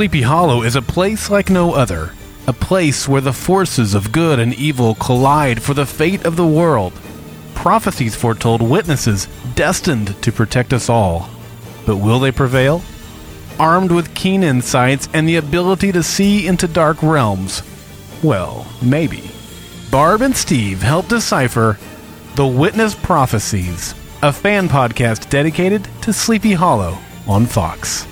Sleepy Hollow is a place like no other. A place where the forces of good and evil collide for the fate of the world. Prophecies foretold witnesses destined to protect us all. But will they prevail? Armed with keen insights and the ability to see into dark realms? Well, maybe. Barb and Steve help decipher The Witness Prophecies, a fan podcast dedicated to Sleepy Hollow on Fox.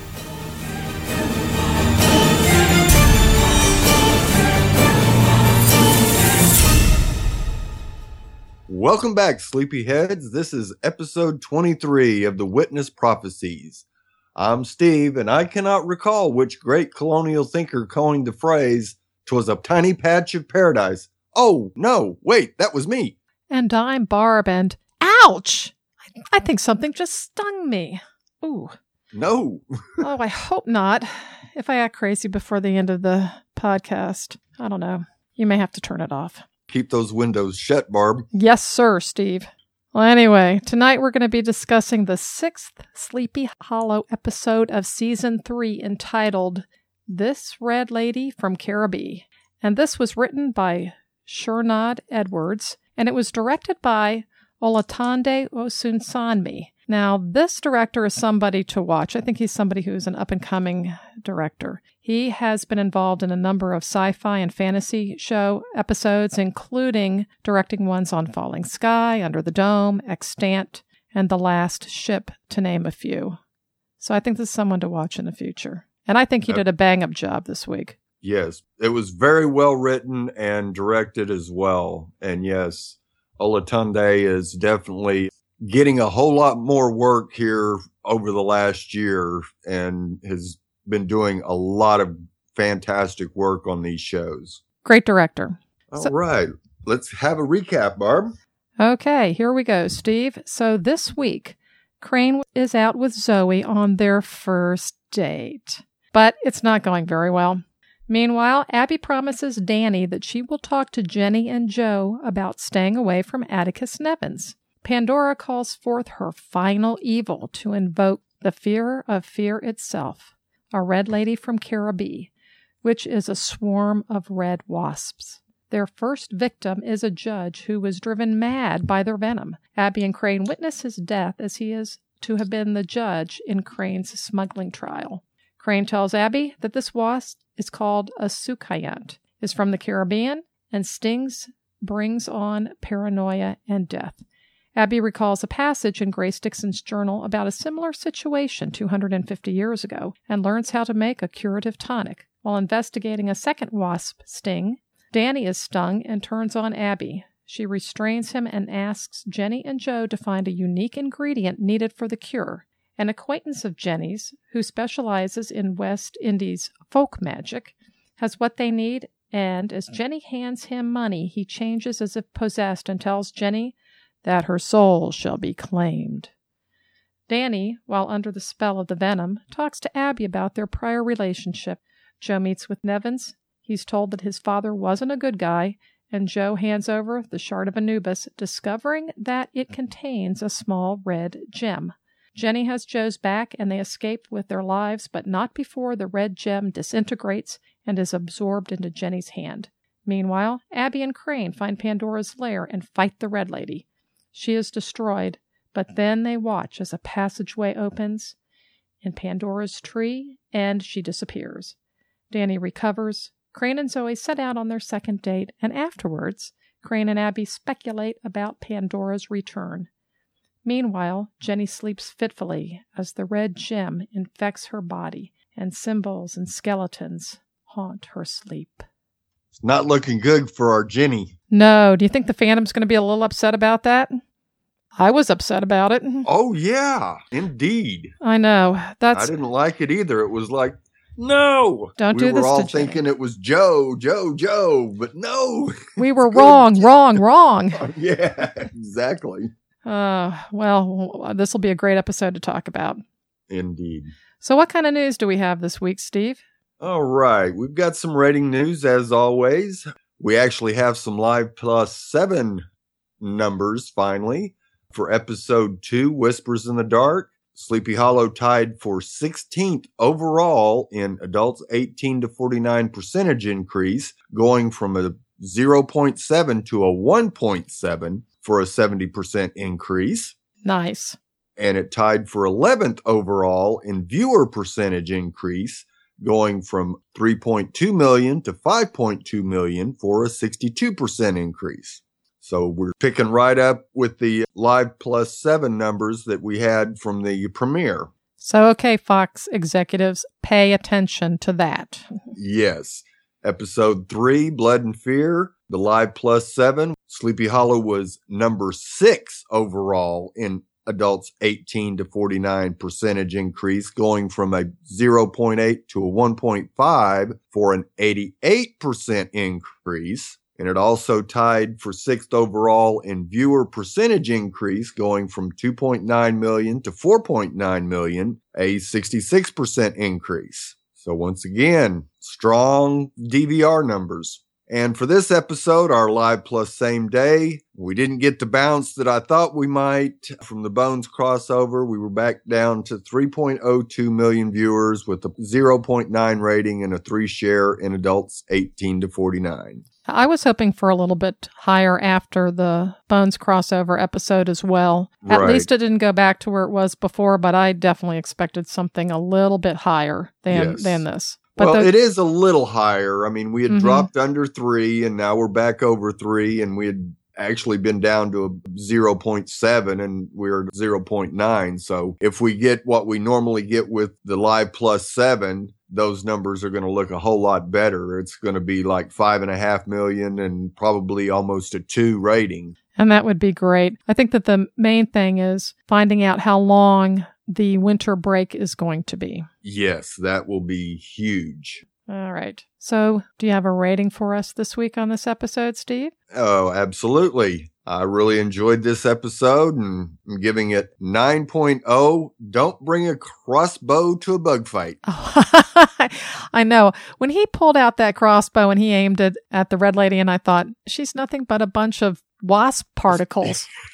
Welcome back, Sleepyheads. This is episode 23 of The Witness Prophecies. I'm Steve, and I cannot recall which great colonial thinker coined the phrase, "'Twas a tiny patch of paradise. Oh, no, wait, that was me. And I'm Barb, and ouch! I, I think something just stung me. Ooh. No. oh, I hope not. If I act crazy before the end of the podcast, I don't know. You may have to turn it off. Keep those windows shut, Barb. Yes, sir, Steve. Well, anyway, tonight we're going to be discussing the sixth Sleepy Hollow episode of season three entitled This Red Lady from Caribee. And this was written by Shernod Edwards, and it was directed by Olatunde Osunsanmi. Now, this director is somebody to watch. I think he's somebody who's an up and coming director. He has been involved in a number of sci fi and fantasy show episodes, including directing ones on Falling Skies, Under the Dome, Extant, and The Last Ship, to name a few. So I think this is someone to watch in the future. And I think he did a bang up job this week. Yes, it was very well written and directed as well. And yes, Olatunde is definitely getting a whole lot more work here over the last year and has been doing a lot of fantastic work on these shows. Great director. All so, right, Let's have a recap, Barb. Okay, here we go, Steve. So this week, Crane is out with Zoe on their first date, but it's not going very well. Meanwhile, Abby promises Danny that she will talk to Jenny and Joe about staying away from Atticus Nevins. Pandora calls forth her final evil to invoke the fear of fear itself, a red lady from Caribee, which is a swarm of red wasps. Their first victim is a judge who was driven mad by their venom. Abby and Crane witness his death as he is to have been the judge in Crane's smuggling trial. Crane tells Abby that this wasp is called a succulent, is from the Caribbean, and stings brings on paranoia and death. Abby recalls a passage in Grace Dixon's journal about a similar situation 250 years ago and learns how to make a curative tonic. While investigating a second wasp sting, Danny is stung and turns on Abby. She restrains him and asks Jenny and Joe to find a unique ingredient needed for the cure. An acquaintance of Jenny's, who specializes in West Indies folk magic, has what they need, and as uh. Jenny hands him money, he changes as if possessed and tells Jenny that her soul shall be claimed. Danny, while under the spell of the venom, talks to Abby about their prior relationship. Joe meets with Nevins. He's told that his father wasn't a good guy, and Joe hands over the shard of Anubis, discovering that it contains a small red gem. Jenny has Joe's back, and they escape with their lives, but not before the red gem disintegrates and is absorbed into Jenny's hand. Meanwhile, Abby and Crane find Pandora's lair and fight the Red Lady. She is destroyed, but mm. then they watch as a passageway opens in Pandora's tree and she disappears. Danny recovers. Crane and Zoe set out on their second date, and afterwards, Crane and Abby speculate about Pandora's return. Meanwhile, Jenny sleeps fitfully as the red gem infects her body, and symbols and skeletons haunt her sleep. It's not looking good for our Jenny. No. Do you think the Phantom's going to be a little upset about that? I was upset about it. Oh yeah, indeed. I know. That's I didn't like it either. It was like, no, don't we do this. We were all thinking it was Joe, Joe, Joe, but no, we were wrong, wrong, wrong. yeah, exactly. Uh, well, this will be a great episode to talk about. Indeed. So, what kind of news do we have this week, Steve? All right, we've got some rating news as always. We actually have some live plus seven numbers finally for episode two, Whispers in the Dark. Sleepy Hollow tied for 16th overall in adults 18 to 49 percentage increase, going from a 0.7 to a 1.7 for a 70% increase. Nice. And it tied for 11th overall in viewer percentage increase, going from 3.2 million to 5.2 million for a 62% increase. So we're picking right up with the Live Plus 7 numbers that we had from the premiere. So, okay, Fox executives, pay attention to that. Yes. Episode 3, Blood and Fear, the Live Plus 7. Sleepy Hollow was number 6 overall in adults 18 to 49 percentage increase, going from a 0.8 to a 1.5 for an 88% increase. And it also tied for sixth overall in viewer percentage increase, going from 2.9 million to 4.9 million, a 66% increase. So once again, strong DVR numbers. And for this episode, our live plus same day, we didn't get the bounce that I thought we might from the Bones crossover. We were back down to 3.02 million viewers with a 0.9 rating and a three share in adults 18 to 49. I was hoping for a little bit higher after the Bones crossover episode as well. At Right. least it didn't go back to where it was before, but I definitely expected something a little bit higher than Yes. than this. But well, the- it is a little higher. I mean, we had Mhm. dropped under three and now we're back over three and we had actually been down to a 0.7 and we're 0.9. So if we get what we normally get with the live plus seven, those numbers are going to look a whole lot better. It's going to be like five and a half million and probably almost a two rating. And that would be great. I think that the main thing is finding out how long the winter break is going to be. Yes, that will be huge. All right. So, do you have a rating for us this week on this episode, Steve? Oh, absolutely. I really enjoyed this episode and I'm giving it 9.0. Don't bring a crossbow to a bug fight. I know. When he pulled out that crossbow and he aimed it at the red lady, and I thought, she's nothing but a bunch of wasp particles.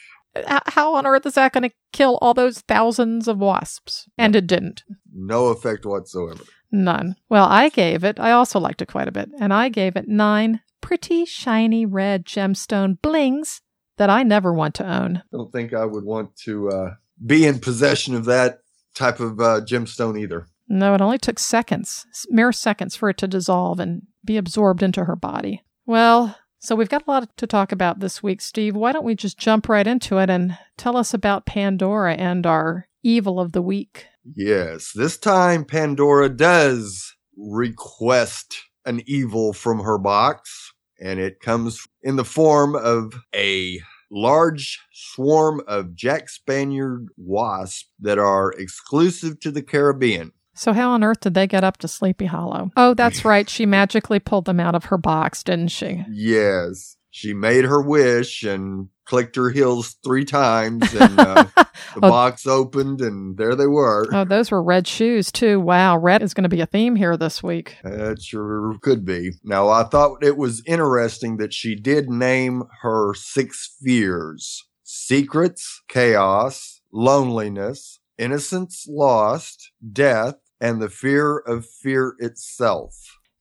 How on earth is that going to kill all those thousands of wasps? And it didn't. No effect whatsoever. None. Well, I gave it, I also liked it quite a bit, and I gave it nine pretty shiny red gemstone blings that I never want to own. I don't think I would want to uh, be in possession of that type of uh, gemstone either. No, it only took seconds, mere seconds, for it to dissolve and be absorbed into her body. Well, so we've got a lot to talk about this week, Steve. Why don't we just jump right into it and tell us about Pandora and our evil of the week? Yes, this time Pandora does request an evil from her box, and it comes in the form of a large swarm of Jack Spaniard wasps that are exclusive to the Caribbean. So, how on earth did they get up to Sleepy Hollow? Oh, that's right. She magically pulled them out of her box, didn't she? Yes, she made her wish and clicked her heels three times, and uh, the Oh. box opened, and there they were. Oh, those were red shoes, too. Wow, red is going to be a theme here this week. That sure could be. Now, I thought it was interesting that she did name her six fears secrets, chaos, loneliness, innocence lost, death, and the fear of fear itself.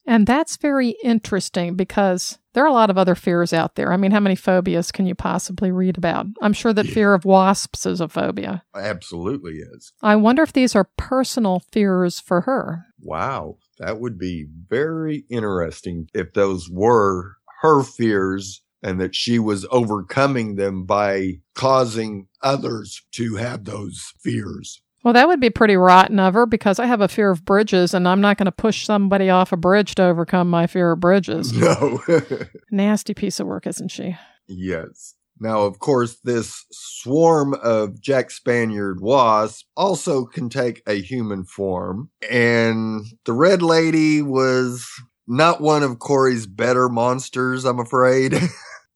And that's very interesting because there are a lot of other fears out there. I mean, how many phobias can you possibly read about? I'm sure that Yeah. fear of wasps is a phobia. Absolutely is. I wonder if these are personal fears for her. Wow. That would be very interesting if those were her fears and that she was overcoming them by causing others to have those fears. Well, that would be pretty rotten of her because I have a fear of bridges and I'm not going to push somebody off a bridge to overcome my fear of bridges. No. Nasty piece of work, isn't she? yes. Now, of course, this swarm of Jack Spaniard wasps also can take a human form. And the Red Lady was not one of Corey's better monsters, I'm afraid.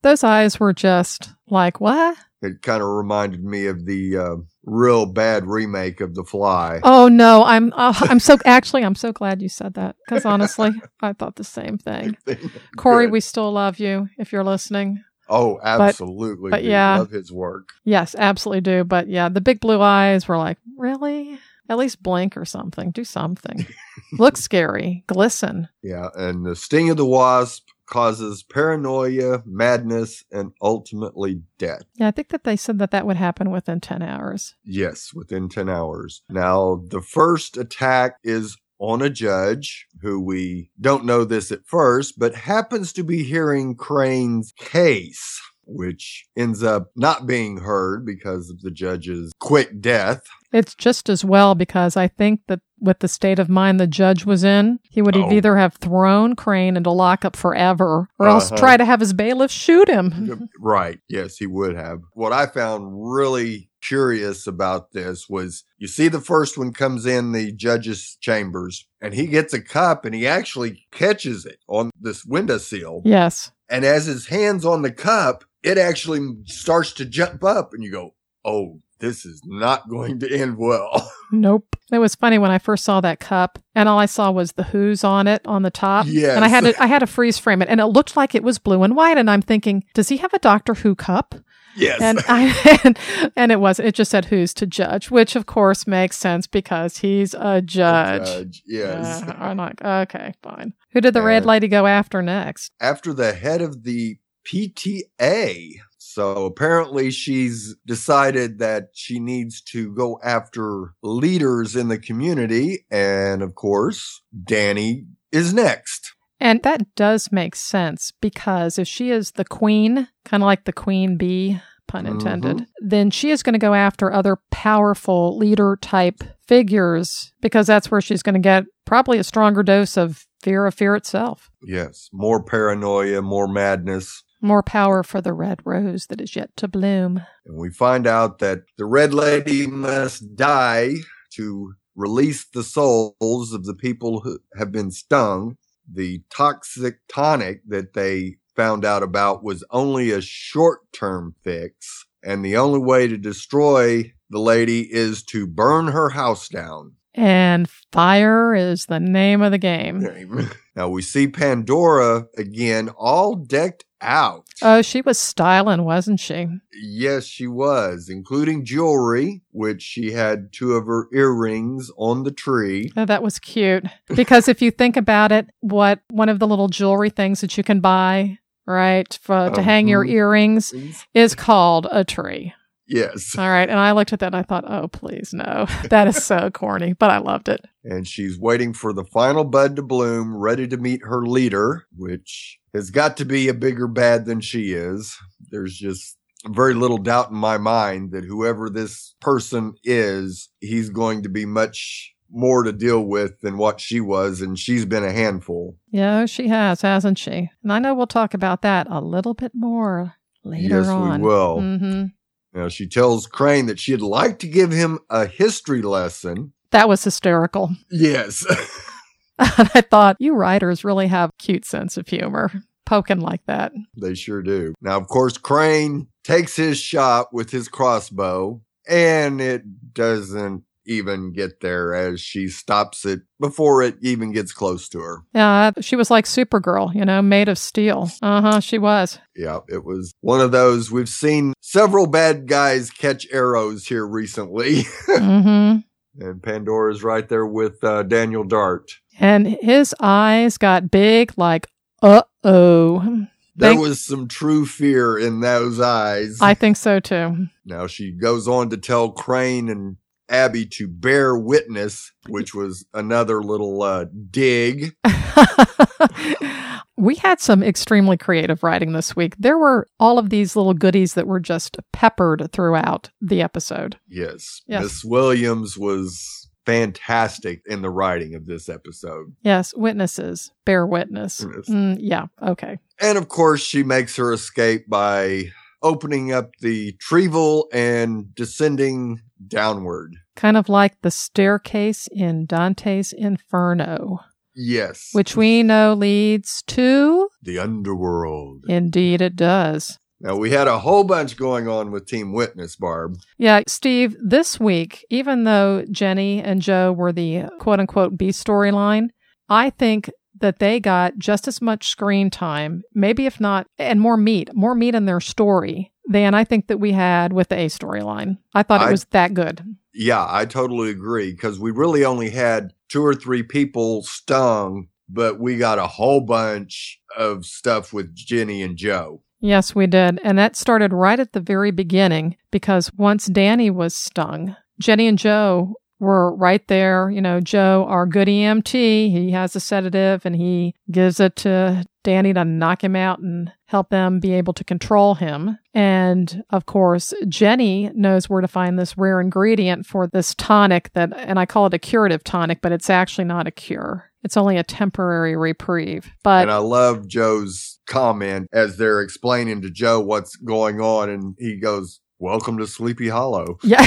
Those eyes were just like, what? it kind of reminded me of the uh, real bad remake of The Fly. Oh no, I'm uh, I'm so actually I'm so glad you said that because honestly, I thought the same thing. Corey, Good. we still love you if you're listening. Oh, absolutely. but We yeah. love his work. Yes, absolutely do. But yeah, the big blue eyes were like, really? At least blink or something. Do something. Look scary. Glisten. Yeah, and the sting of the wasp causes paranoia, madness, and ultimately death. Yeah, I think that they said that that would happen within 10 hours. Yes, within 10 hours. Now, the first attack is on a judge who we don't know this at first, but happens to be hearing Crane's case, which ends up not being heard because of the judge's quick death. It's just as well because I think that with the state of mind the judge was in, he would have Oh. either have thrown Crane into lockup forever or else Uh-huh. try to have his bailiff shoot him. right. Yes, he would have. What I found really curious about this was you see the first one comes in the judge's chambers and he gets a cup and he actually catches it on this windowsill. yes. And as his hands on the cup, it actually starts to jump up and you go, Oh, this is not going to end well. Nope. It was funny when I first saw that cup and all I saw was the who's on it on the top. Yes. And I had to I had to freeze frame it and it looked like it was blue and white and I'm thinking, does he have a Doctor Who cup? Yes. And I and, and it wasn't. It just said who's to judge, which of course makes sense because he's a judge. Judge, yes. Uh, I'm like, okay, fine. Who did the red lady go after next? after the head of the PTA. So apparently she's decided that she needs to go after leaders in the community. And of course, Danny is next. And that does make sense because if she is the queen, kind of like the queen bee, pun intended, Mhm. then she is going to go after other powerful leader type figures because that's where she's going to get probably a stronger dose of fear of fear itself. Yes. More paranoia, more madness. More power for the red rose that is yet to bloom. And we find out that the red lady must die to release the souls of the people who have been stung. The toxic tonic that they found out about was only a short term fix. And the only way to destroy the lady is to burn her house down. And fire is the name of the game. now we see Pandora again, all decked out. Oh, she was styling, wasn't she? Yes, she was, including jewelry, which she had two of her earrings on the tree. Oh, that was cute. Because if you think about it, what one of the little jewelry things that you can buy, right, for, to hang your Mhm. earrings is called a tree. Yes. All right. And I looked at that and I thought, oh, please, no. That is so corny, but I loved it. And she's waiting for the final bud to bloom, ready to meet her leader, which has got to be a bigger bad than she is. There's just very little doubt in my mind that whoever this person is, he's going to be much more to deal with than what she was, and she's been a handful. Yeah, she has, hasn't she? And I know we'll talk about that a little bit more later yes, on. we will. hmm Now, she tells Crane that she'd like to give him a history lesson. That was hysterical. Yes. I thought, you writers really have a cute sense of humor, poking like that. they sure do. Now, of course, Crane takes his shot with his crossbow, and it doesn't even get there as she stops it before it even gets close to her. Yeah, she was like Supergirl, you know, made of steel. Uh huh, she was. Yeah, it was one of those. We've seen several bad guys catch arrows here recently, mm-hmm. and Pandora's right there with uh, Daniel Dart. And his eyes got big, like, uh oh. There was some true fear in those eyes. I think so too. now she goes on to tell Crane and Abby to bear witness, which was another little uh, dig. we had some extremely creative writing this week. There were all of these little goodies that were just peppered throughout the episode. Yes, Yes. Miss Williams was fantastic in the writing of this episode. Yes, witnesses, bear witness. Yes. Mm, yeah, okay. And of course, she makes her escape by opening up the Trevel and descending downward. Kind of like the staircase in Dante's Inferno, Yes. which we know leads to. the underworld. Indeed, it does. Now we had a whole bunch going on with Team Witness, Barb. Yeah, Steve, this week, even though Jenny and Joe were the quote unquote B storyline, I think that they got just as much screen time, maybe if not, and more meat, more meat in their story than I think that we had with the A storyline. I thought it I- was that good. Yeah, I totally agree because we really only had two or three people stung, but we got a whole bunch of stuff with Jenny and Joe. Yes, we did. And that started right at the very beginning because once Danny was stung, Jenny and Joe were right there. You know, Joe, our good EMT, he has a sedative and he gives it to Danny to knock him out and help them be able to control him. And of course, Jenny knows where to find this rare ingredient for this tonic that, and I call it a curative tonic, but it's actually not a cure. It's only a temporary reprieve. But and I love Joe's comment as they're explaining to Joe what's going on, and he goes, Welcome to Sleepy Hollow. yeah.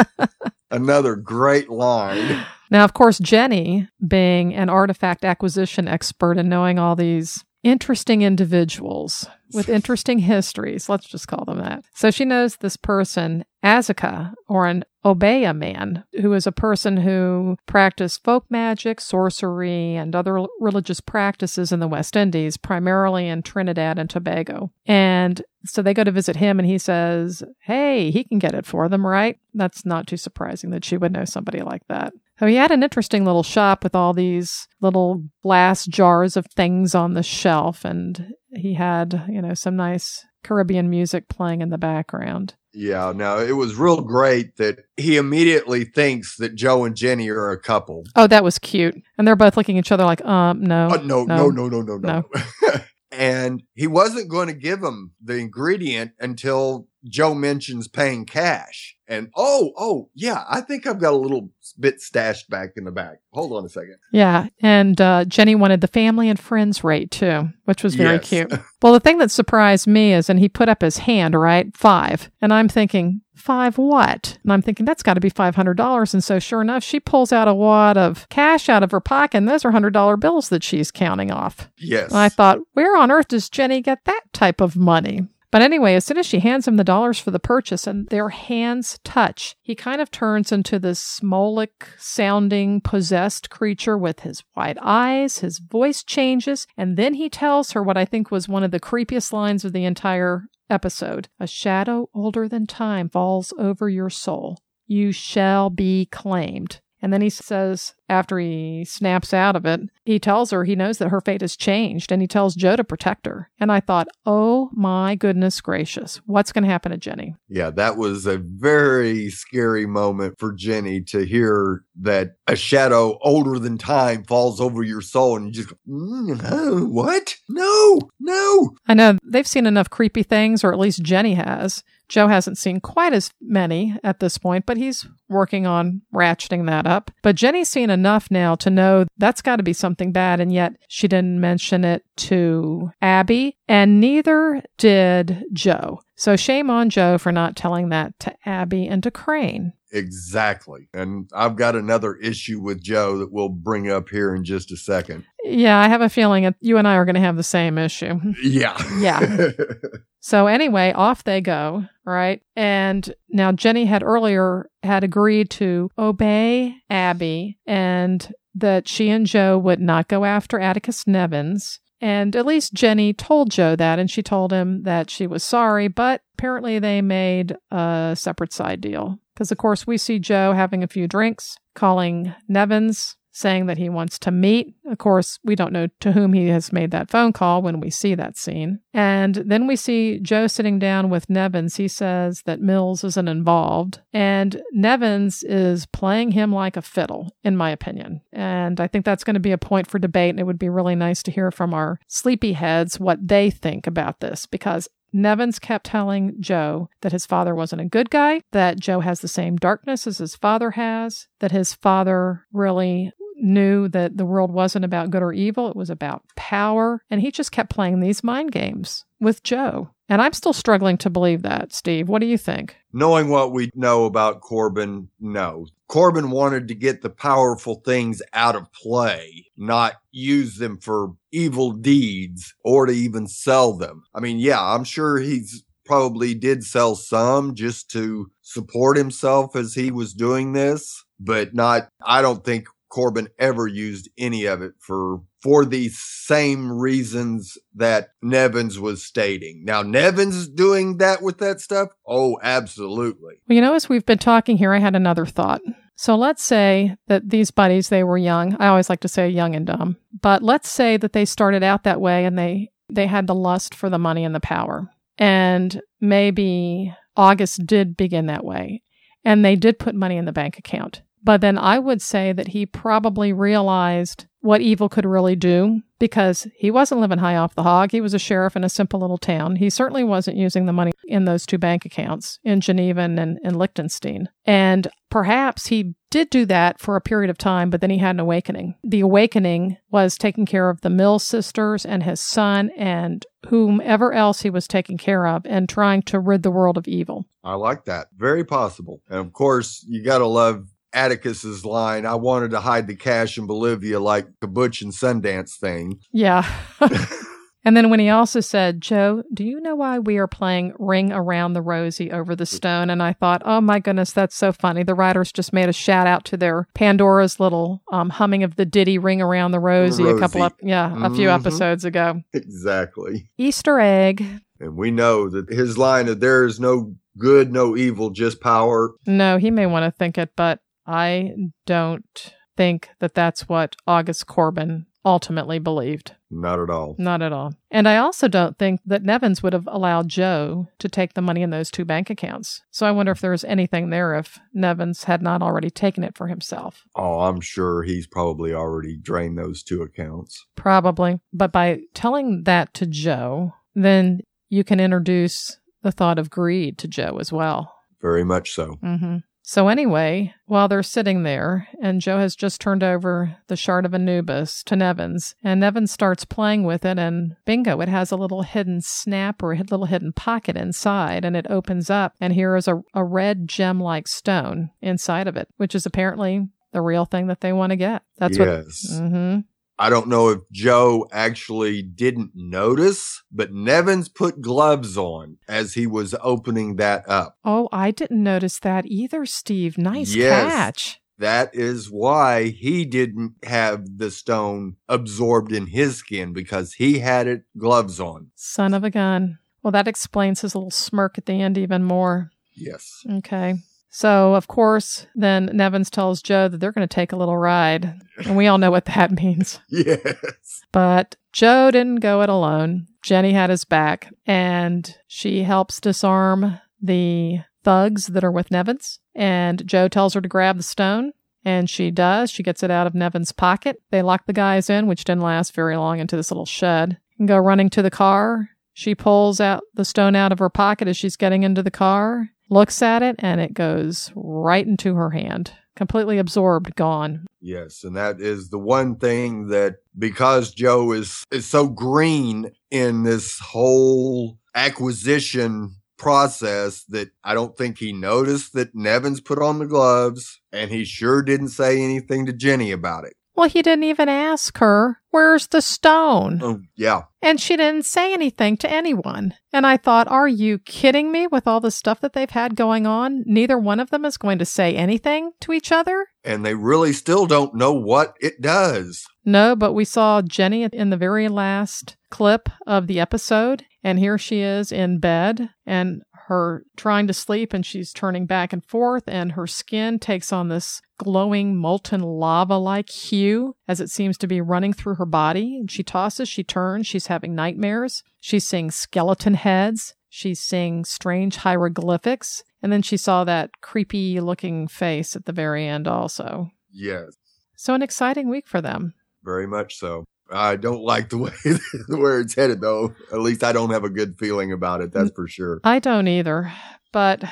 Another great line. Now, of course, Jenny, being an artifact acquisition expert and knowing all these interesting individuals with interesting histories, let's just call them that. So she knows this person, Azaka, or an Obeah man, who is a person who practiced folk magic, sorcery, and other religious practices in the West Indies, primarily in Trinidad and Tobago. And so they go to visit him and he says, Hey, he can get it for them, right? That's not too surprising that she would know somebody like that. So he had an interesting little shop with all these little glass jars of things on the shelf, and he had, you know, some nice Caribbean music playing in the background. Yeah, no, it was real great that he immediately thinks that Joe and Jenny are a couple. Oh, that was cute. And they're both looking at each other like, um, no. Oh, no, no, no, no, no, no. No. and he wasn't going to give him the ingredient until Joe mentions paying cash. And oh, oh, yeah, I think I've got a little bit stashed back in the back. Hold on a second. Yeah. And uh, Jenny wanted the family and friends rate too, which was very Yes. cute. Well, the thing that surprised me is, and he put up his hand, right? Five. And I'm thinking, five what? And I'm thinking, that's got to be $500. And so sure enough, she pulls out a wad of cash out of her pocket, and those are $100 bills that she's counting off. Yes. And I thought, where on earth does Jenny get that type of money? But anyway, as soon as she hands him the dollars for the purchase and their hands touch, he kind of turns into this Smolic sounding possessed creature with his wide eyes, his voice changes, and then he tells her what I think was one of the creepiest lines of the entire episode. A shadow older than time falls over your soul. You shall be claimed. And then he says, after he snaps out of it, he tells her he knows that her fate has changed and he tells Joe to protect her. And I thought, oh my goodness gracious, what's going to happen to Jenny? yeah, that was a very scary moment for Jenny to hear that a shadow older than time falls over your soul and you just go, "Mm, what? No, no. I know they've seen enough creepy things, or at least Jenny has. Joe hasn't seen quite as many at this point, but he's working on ratcheting that up. But Jenny's seen enough now to know that's got to be something bad, and yet she didn't mention it to Abby, and neither did Joe. So shame on Joe for not telling that to Abby and to Crane. Exactly. And I've got another issue with Joe that we'll bring up here in just a second. Yeah, I have a feeling that you and I are going to have the same issue. Yeah. Yeah. So anyway, off they go, right? And now Jenny had earlier had agreed to obey Abby and that she and Joe would not go after Atticus Nevins. And at least Jenny told Joe that, and she told him that she was sorry, but apparently they made a separate side deal. Because, of course, we see Joe having a few drinks, calling Nevins, saying that he wants to meet. Of course, we don't know to whom he has made that phone call when we see that scene. And then we see Joe sitting down with Nevins. He says that Mills isn't involved, and Nevins is playing him like a fiddle, in my opinion. And I think that's going to be a point for debate, and it would be really nice to hear from our sleepyheads what they think about this because Nevins kept telling Joe that his father wasn't a good guy, that Joe has the same darkness as his father has, that his father really knew that the world wasn't about good or evil, it was about power. And he just kept playing these mind games with Joe. And I'm still struggling to believe that, Steve. What do you think? Knowing what we know about Corbin, no. Corbin wanted to get the powerful things out of play, not use them for evil deeds or to even sell them. I mean, yeah, I'm sure he's probably did sell some just to support himself as he was doing this, but not, I don't think Corbin ever used any of it for for the same reasons that Nevins was stating. Now, Nevins doing that with that stuff? Oh, absolutely. Well, you know, as we've been talking here, I had another thought. So let's say that these buddies, they were young. I always like to say young and dumb. But let's say that they started out that way and they they had the lust for the money and the power. And maybe August did begin that way. And they did put money in the bank account. But then I would say that he probably realized what evil could really do because he wasn't living high off the hog. He was a sheriff in a simple little town. He certainly wasn't using the money in those two bank accounts in Geneva and in Liechtenstein. And perhaps he did do that for a period of time, but then he had an awakening. The awakening was taking care of the Mill sisters and his son and whomever else he was taking care of and trying to rid the world of evil. I like that. Very possible. And of course, you got to love Atticus's line, I wanted to hide the cash in Bolivia like the Butch and Sundance thing. Yeah. and then when he also said, Joe, do you know why we are playing Ring Around the Rosie over the stone? And I thought, oh my goodness, that's so funny. The writers just made a shout out to their Pandora's little um, humming of the ditty Ring Around the Rosie, Rosie. a couple of, yeah, a few Mhm. episodes ago. Exactly. Easter egg. And we know that his line that there is no good, no evil, just power. No, he may want to think it, but I don't think that that's what August Corbin ultimately believed. Not at all. Not at all. And I also don't think that Nevins would have allowed Joe to take the money in those two bank accounts. So I wonder if there's anything there if Nevins had not already taken it for himself. Oh, I'm sure he's probably already drained those two accounts. Probably. But by telling that to Joe, then you can introduce the thought of greed to Joe as well. Very much so. Mm hmm So, anyway, while they're sitting there, and Joe has just turned over the shard of Anubis to Nevins, and Nevins starts playing with it, and bingo, it has a little hidden snap or a little hidden pocket inside, and it opens up, and here is a, a red gem like stone inside of it, which is apparently the real thing that they want to get. That's yes. what. hmm I don't know if Joe actually didn't notice, but Nevins put gloves on as he was opening that up. Oh, I didn't notice that either, Steve. Nice Yes. catch. That is why he didn't have the stone absorbed in his skin because he had it gloves on. Son of a gun. Well, that explains his little smirk at the end even more. Yes. Okay. So, of course, then Nevins tells Joe that they're going to take a little ride. And we all know what that means. Yes. But Joe didn't go it alone. Jenny had his back, and she helps disarm the thugs that are with Nevins. And Joe tells her to grab the stone, and she does. She gets it out of Nevins' pocket. They lock the guys in, which didn't last very long, into this little shed. And go running to the car. She pulls out the stone out of her pocket as she's getting into the car, looks at it, and it goes right into her hand. Completely absorbed, gone. Yes, and that is the one thing that because Joe is is so green in this whole acquisition process that I don't think he noticed that Nevins put on the gloves and he sure didn't say anything to Jenny about it. Well, he didn't even ask her, Where's the stone? Oh, yeah. And she didn't say anything to anyone. And I thought, Are you kidding me with all the stuff that they've had going on? Neither one of them is going to say anything to each other? And they really still don't know what it does. No, but we saw Jenny in the very last clip of the episode, and here she is in bed and her trying to sleep, and she's turning back and forth, and her skin takes on this glowing molten lava like hue as it seems to be running through her body. And she tosses, she turns, she's having nightmares. She's seeing skeleton heads. She's seeing strange hieroglyphics. And then she saw that creepy looking face at the very end, also. Yes, So, an exciting week for them. very much so. I don't like the way where it's headed though. At least I don't have a good feeling about it, that's for sure. I don't either. But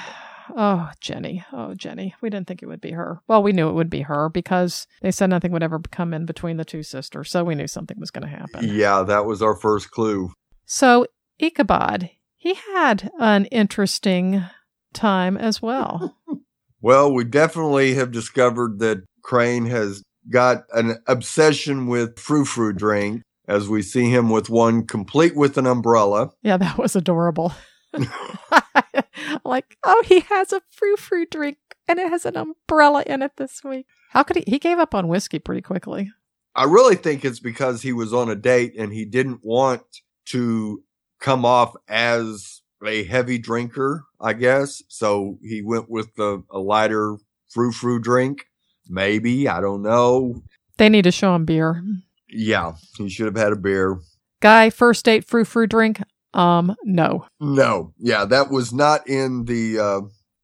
oh, Jenny. Oh, Jenny. We didn't think it would be her. Well, we knew it would be her because they said nothing would ever come in between the two sisters. So we knew something was going to happen. Yeah, that was our first clue. So Ichabod, he had an interesting time as well. Well, we definitely have discovered that Crane has got an obsession with frou frou drink as we see him with one complete with an umbrella. yeah, that was adorable. like, oh, he has a frou frou drink and it has an umbrella in it this week. How could he? He gave up on whiskey pretty quickly. I really think it's because he was on a date and he didn't want to come off as a heavy drinker, I guess. So he went with the, a lighter frou frou drink. Maybe. I don't know. They need to show him beer. Yeah. He should have had a beer. Guy, first date frou frou drink? Um, no. No. Yeah. That was not in the, uh,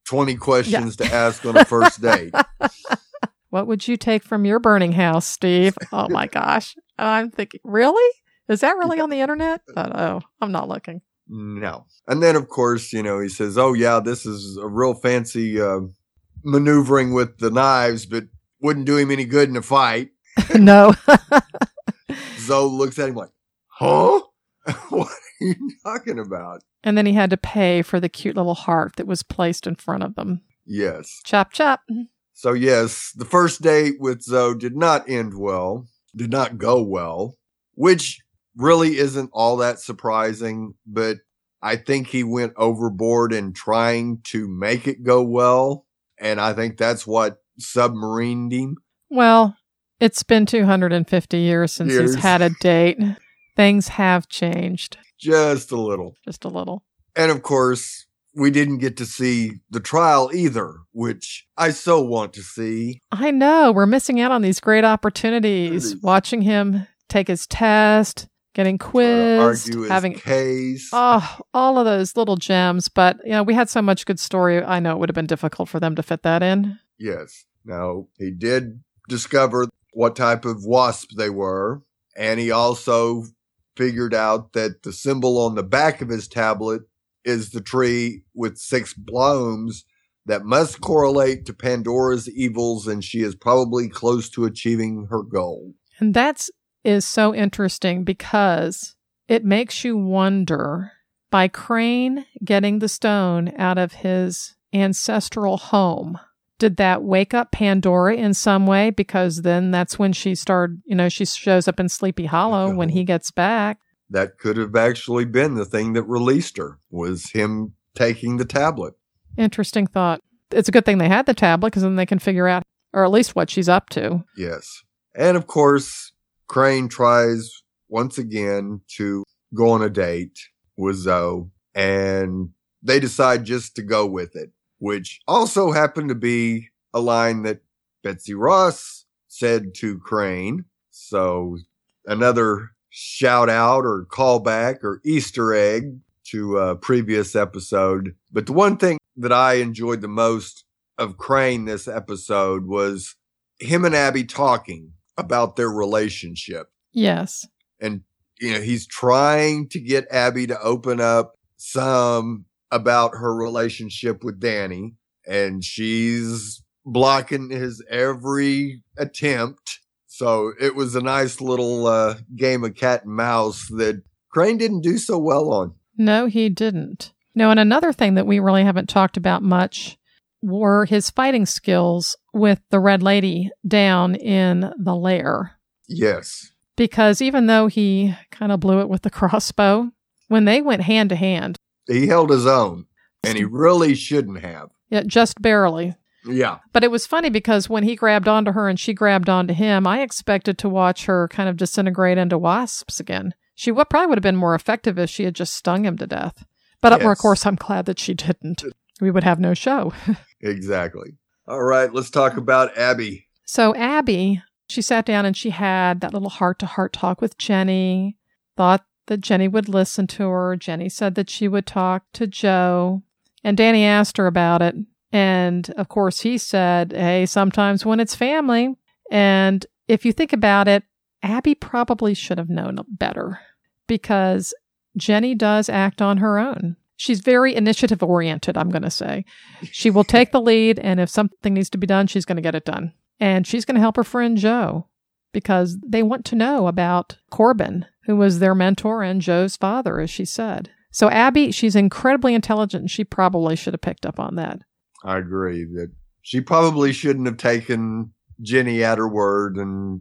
20 questions yeah. to ask on a first date. what would you take from your burning house, Steve? Oh my gosh. I'm thinking, really? Is that really on the internet? Oh, I'm not looking. No. And then, of course, you know, he says, oh, yeah, this is a real fancy uh, maneuvering with the knives, but wouldn't do him any good in a fight. no. Zoe looks at him like, huh? what are you talking about? And then he had to pay for the cute little heart that was placed in front of them. Yes. Chop, chop. So, yes, the first date with Zoe did not end well, did not go well, which really isn't all that surprising, but I think he went overboard in trying to make it go well. And I think that's what submarined him. Well, it's been 250 years since years. he's had a date. Things have changed. Just a little. Just a little. And of course, we didn't get to see the trial either, which I so want to see. I know. We're missing out on these great opportunities. Watching him take his test, getting quizzed, having case. Oh, all of those little gems. But you know, we had so much good story. I know it would have been difficult for them to fit that in. Yes. Now he did discover what type of wasp they were, and he also figured out that the symbol on the back of his tablet is the tree with six blooms that must correlate to Pandora's evils, and she is probably close to achieving her goal. And that's is so interesting because it makes you wonder by Crane getting the stone out of his ancestral home. Did that wake up Pandora in some way? Because then that's when she started, you know, she shows up in Sleepy Hollow when he gets back. That could have actually been the thing that released her, was him taking the tablet. Interesting thought. It's a good thing they had the tablet because then they can figure out, or at least what she's up to. Yes. And of course, Crane tries once again to go on a date with Zoe and they decide just to go with it, which also happened to be a line that Betsy Ross said to Crane. So another shout out or callback or Easter egg to a previous episode. But the one thing that I enjoyed the most of Crane this episode was him and Abby talking about their relationship. Yes. And, you know, he's trying to get Abby to open up some about her relationship with Danny, and she's blocking his every attempt. So it was a nice little uh, game of cat and mouse that Crane didn't do so well on. No, he didn't. No, and another thing that we really haven't talked about much were his fighting skills with the Red Lady down in the lair. Yes. Because even though he kind of blew it with the crossbow, when they went hand to hand, he held his own, and he really shouldn't have. Yeah, just barely. Yeah. But it was funny because when he grabbed onto her and she grabbed onto him, I expected to watch her kind of disintegrate into wasps again. She would, probably would have been more effective if she had just stung him to death. But yes. of course, I'm glad that she didn't. We would have no show. exactly. All right, let's talk about Abby. So, Abby, she sat down and she had that little heart to heart talk with Jenny, thought that Jenny would listen to her. Jenny said that she would talk to Joe. And Danny asked her about it. And of course, he said, Hey, sometimes when it's family. And if you think about it, Abby probably should have known better because Jenny does act on her own she's very initiative oriented, I'm going to say. She will take the lead, and if something needs to be done, she's going to get it done. And she's going to help her friend Joe because they want to know about Corbin, who was their mentor and Joe's father, as she said. So, Abby, she's incredibly intelligent, and she probably should have picked up on that. I agree that she probably shouldn't have taken Jenny at her word and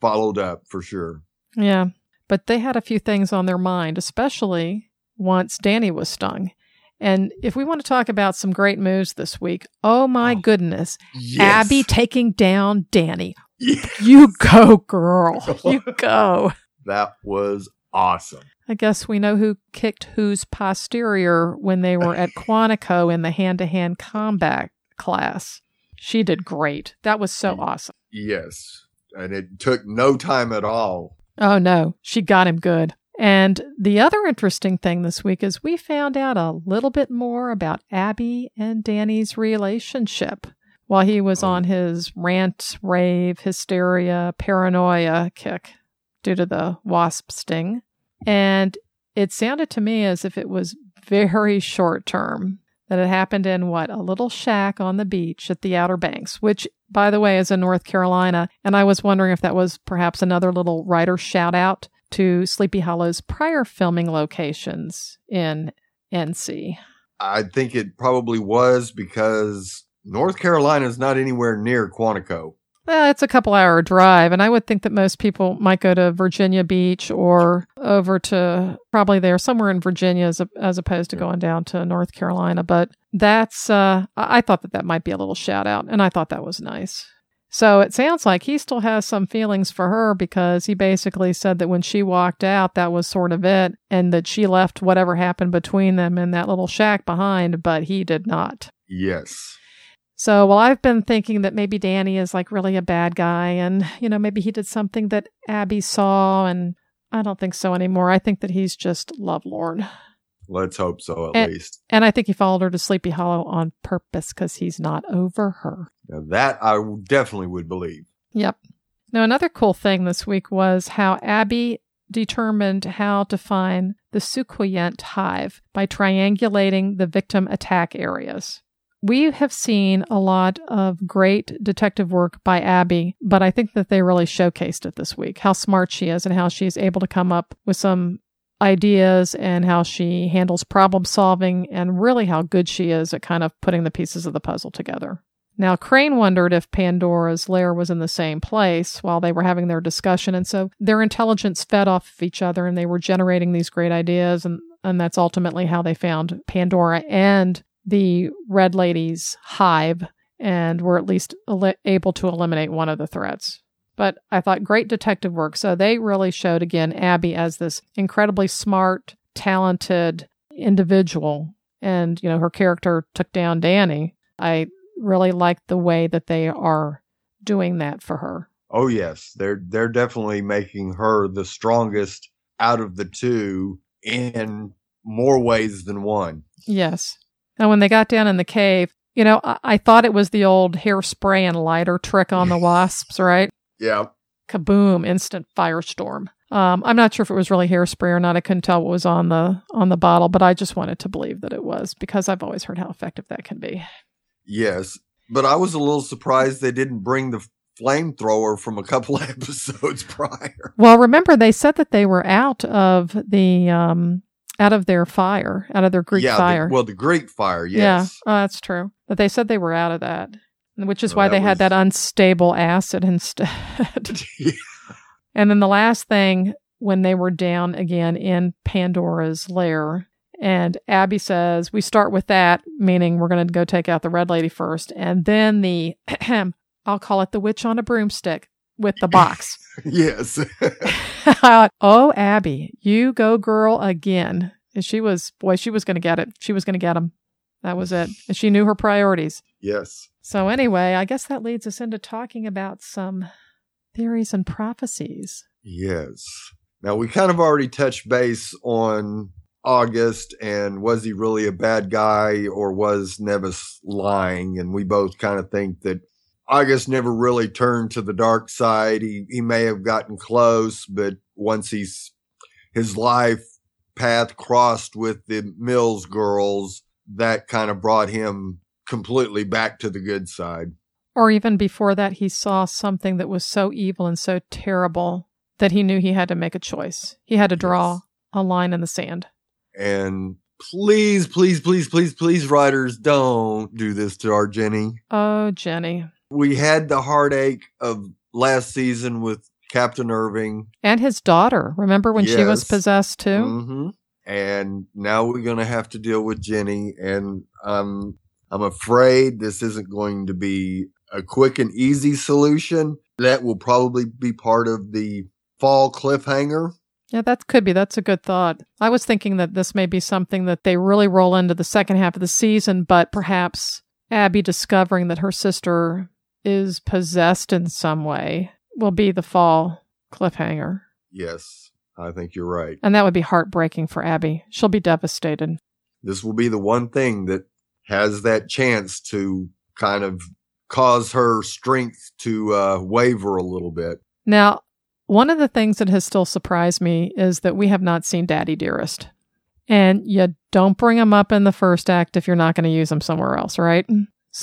followed up for sure. Yeah. But they had a few things on their mind, especially once Danny was stung. And if we want to talk about some great moves this week, oh my oh, goodness, yes. Abby taking down Danny. Yeah. You go, girl. You go. That was awesome. I guess we know who kicked whose posterior when they were at Quantico in the hand to hand combat class. She did great. That was so mm. awesome. Yes. And it took no time at all. Oh, no. She got him good. And the other interesting thing this week is we found out a little bit more about Abby and Danny's relationship while he was Oh. on his rant, rave, hysteria, paranoia kick due to the wasp sting. And it sounded to me as if it was very short term, that it happened in what, a little shack on the beach at the Outer Banks, which, by the way, is in North Carolina. And I was wondering if that was perhaps another little writer shout out to Sleepy Hollow's prior filming locations in NC. I think it probably was because North Carolina is not anywhere near Quantico. Well, it's a couple hour drive, and I would think that most people might go to Virginia Beach or over to probably there somewhere in Virginia as, as opposed to going down to North Carolina. But that's, uh, I I thought that that might be a little shout out, and I thought that was nice. So it sounds like he still has some feelings for her because he basically said that when she walked out, that was sort of it, and that she left whatever happened between them in that little shack behind, but he did not. Yes. So, while I've been thinking that maybe Danny is like really a bad guy and, you know, maybe he did something that Abby saw and I don't think so anymore. I think that he's just lovelorn. Let's hope so, at And- least. And I think he followed her to Sleepy Hollow on purpose because he's not over her. Now, that I definitely would believe. Yep. Now, another cool thing this week was how Abby determined how to find the Soucouyant hive by triangulating the victim attack areas. We have seen a lot of great detective work by Abby, but I think that they really showcased it this week how smart she is and how she's able to come up with some ideas and how she handles problem solving and really how good she is at kind of putting the pieces of the puzzle together. Now, Crane wondered if Pandora's lair was in the same place while they were having their discussion. And so their intelligence fed off of each other and they were generating these great ideas. And, and that's ultimately how they found Pandora and the Red Lady's hive and were at least el- able to eliminate one of the threats. But I thought great detective work. So they really showed again Abby as this incredibly smart, talented individual. And, you know, her character took down Danny. I really like the way that they are doing that for her. Oh yes, they're they're definitely making her the strongest out of the two in more ways than one. Yes. And when they got down in the cave, you know, I, I thought it was the old hairspray and lighter trick on the wasps, right? Yeah. Kaboom! Instant firestorm. Um, I'm not sure if it was really hairspray or not. I couldn't tell what was on the on the bottle, but I just wanted to believe that it was because I've always heard how effective that can be. Yes. But I was a little surprised they didn't bring the flamethrower from a couple episodes prior. Well, remember they said that they were out of the um out of their fire, out of their Greek yeah, the- fire. well, the Greek fire, Yeah, oh, that's true. But they said they were out of that, which is Well, why they had that unstable acid instead. Yeah. and then the last thing, when they were down again in Pandora's lair, and Abby says, "We start with that," meaning we're going to go take out the red lady first, and then the, I'll call it the witch on a broomstick with the box. yes. Oh, Abby, you go girl again. And she was, boy, she was going to get it. She was going to get him. That was it. And she knew her priorities. yes. So, anyway, I guess that leads us into talking about some theories and prophecies. Yes. Now we kind of already touched base on August and was he really a bad guy or was Nevins lying? And we both kind of think that August never really turned to the dark side. He he may have gotten close, but once he's his life path crossed with the Mills girls, that kind of brought him completely back to the good side. Or even before that, he saw something that was so evil and so terrible that he knew he had to make a choice. He had to draw Yes. a line in the sand. And please, please, please, please, please, writers, don't do this to our Jenny. Oh, Jenny. We had the heartache of last season with Captain Irving. And his daughter. Remember when she was possessed too? hmm And now we're going to have to deal with Jenny. And I'm, I'm afraid this isn't going to be a quick and easy solution. That will probably be part of the fall cliffhanger. Yeah, that could be. That's a good thought. I was thinking that this may be something that they really roll into the second half of the season, but perhaps Abby discovering that her sister is possessed in some way will be the fall cliffhanger. Yes, I think you're right. And that would be heartbreaking for Abby. She'll be devastated. This will be the one thing that has that chance to kind of cause her strength to uh, waver a little bit. Now, one of the things that has still surprised me is that we have not seen Daddy Dearest. And you don't bring him up in the first act if you're not going to use him somewhere else, right?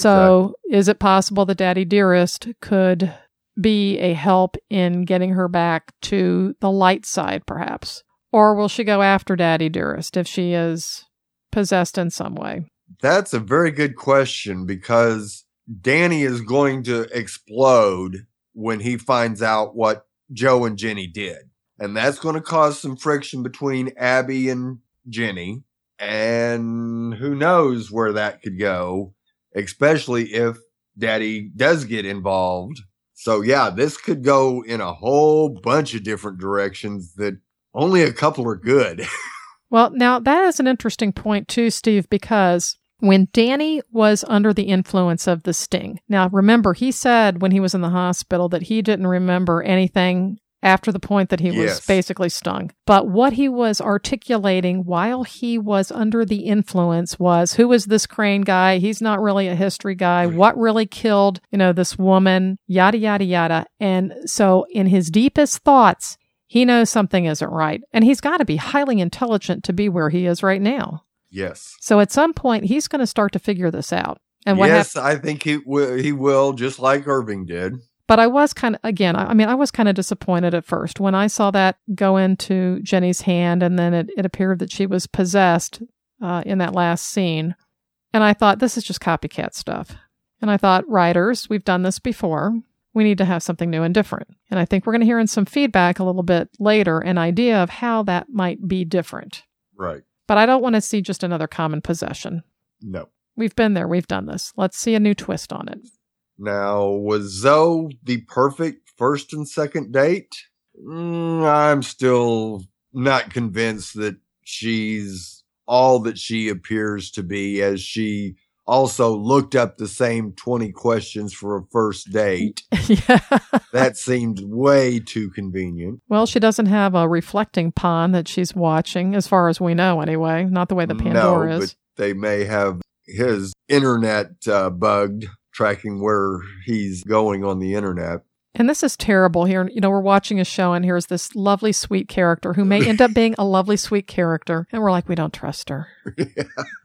So, is it possible that Daddy Dearest could be a help in getting her back to the light side, perhaps? Or will she go after Daddy Dearest if she is possessed in some way? That's a very good question because Danny is going to explode when he finds out what Joe and Jenny did. And that's going to cause some friction between Abby and Jenny. And who knows where that could go, especially if Daddy does get involved. So, yeah, this could go in a whole bunch of different directions that only a couple are good. well, now that is an interesting point, too, Steve, because when Danny was under the influence of the sting. Now, remember, he said when he was in the hospital that he didn't remember anything after the point that he Yes. was basically stung. But what he was articulating while he was under the influence was who is this Crane guy? He's not really a history guy. What really killed, you know, this woman? Yada, yada, yada. And so in his deepest thoughts, he knows something isn't right. And he's got to be highly intelligent to be where he is right now. yes. So at some point, he's going to start to figure this out. And what hap- yes, I think he will, he will, just like Irving did. But I was kind of, again, I I mean, I was kind of disappointed at first when I saw that go into Jenny's hand and then it, it appeared that she was possessed uh, in that last scene. And I thought, this is just copycat stuff. And I thought, writers, we've done this before. We need to have something new and different. And I think we're going to hear in some feedback a little bit later an idea of how that might be different. Right. But I don't want to see just another common possession. No. We've been there, we've done this. Let's see a new twist on it. Now, was Zoe the perfect first and second date? Mm, I'm still not convinced that she's all that she appears to be, as she also looked up the same 20 questions for a first date. yeah. That seemed way too convenient. Well, she doesn't have a reflecting pond that she's watching, as far as we know, anyway. Not the way the Pandora no, is. but they may have his internet uh, bugged, tracking where he's going on the internet. And this is terrible here. You know, we're watching a show, and here's this lovely, sweet character who may end up being a lovely, sweet character. And we're like, we don't trust her.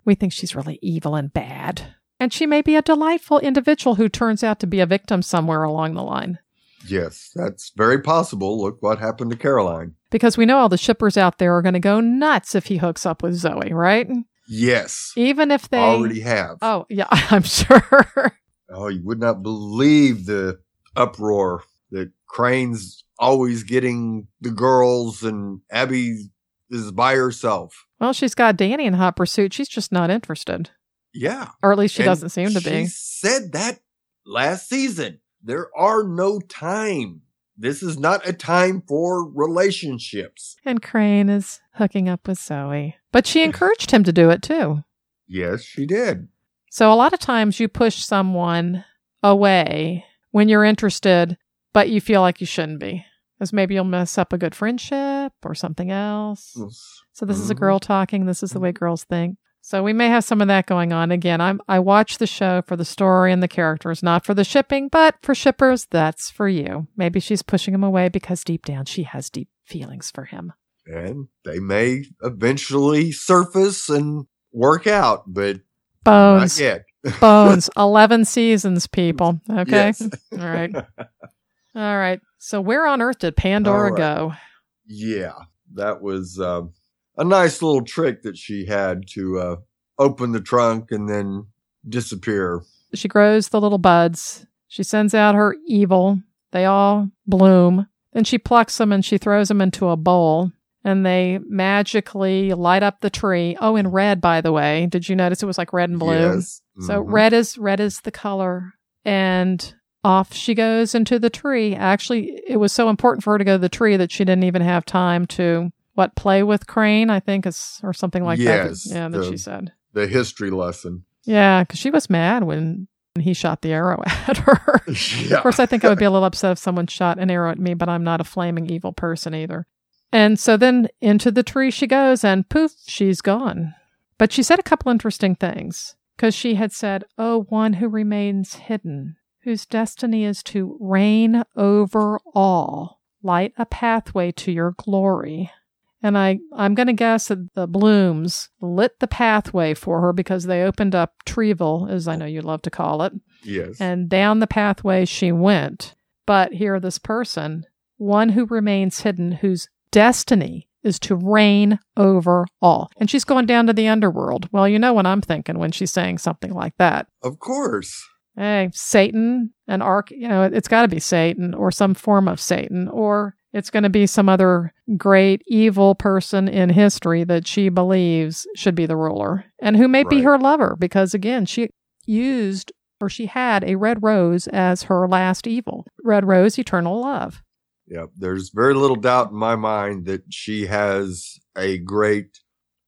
We think she's really evil and bad. And she may be a delightful individual who turns out to be a victim somewhere along the line. Yes, that's very possible. Look what happened to Caroline. Because we know all the shippers out there are going to go nuts if he hooks up with Zoe, right? Yes, Even if they. already have. Oh, yeah, I'm sure. Oh, you would not believe the uproar that Crane's always getting the girls and Abby is by herself. well, she's got Danny in hot pursuit. She's just not interested. Yeah. Or at least she And doesn't seem to She be. said that last season. There are no time. This is not a time for relationships. And Crane is hooking up with Zoe. But she encouraged him to do it too. Yes, she did. So a lot of times you push someone away when you're interested, but you feel like you shouldn't be. Because maybe you'll mess up a good friendship or something else. So this is a Mhm. girl talking. This is the way girls think. So we may have some of that going on. Again, I'm I watch the show for the story and the characters, not for the shipping, but for shippers, that's for you. Maybe she's pushing him away because deep down she has deep feelings for him. And they may eventually surface and work out, but Bones. Bones. Eleven seasons, people. Okay. Yes. All right. All right. So where on earth did Pandora right. go? Yeah, that was um, a nice little trick that she had to uh, open the trunk and then disappear. She grows the little buds. She sends out her evil. They all bloom. Then she plucks them and she throws them into a bowl. And they magically light up the tree. Oh, in red, by the way. Did you notice it was like red and blue? Yes. So Mhm. red is red is the color and off she goes into the tree. Actually, it was so important for her to go to the tree that she didn't even have time to what play with Crane, I think, is or something like Yes, that. Yeah, that the- she said. The history lesson. Yeah, because she was mad when he shot the arrow at her. Yeah. Of course, I think I would be a little upset if someone shot an arrow at me, but I'm not a flaming evil person either. And so then into the tree she goes, and poof, she's gone. But she said a couple interesting things because she had said, Oh, one who remains hidden, whose destiny is to reign over all, light a pathway to your glory. And I, I'm going to guess that the blooms lit the pathway for her because they opened up Treeville, as I know you love to call it. Yes. And down the pathway she went. But here, this person, one who remains hidden, whose destiny is to reign over all. And she's going down to the underworld. Well, you know what I'm thinking when she's saying something like that. of course. Hey, Satan, an arc, you know, it's got to be Satan or some form of Satan, or it's going to be some other great evil person in history that she believes should be the ruler and who may be her lover because, again, she used or she had a red rose as her last evil. Red rose, eternal love. Yep. There's very little doubt in my mind that she has a great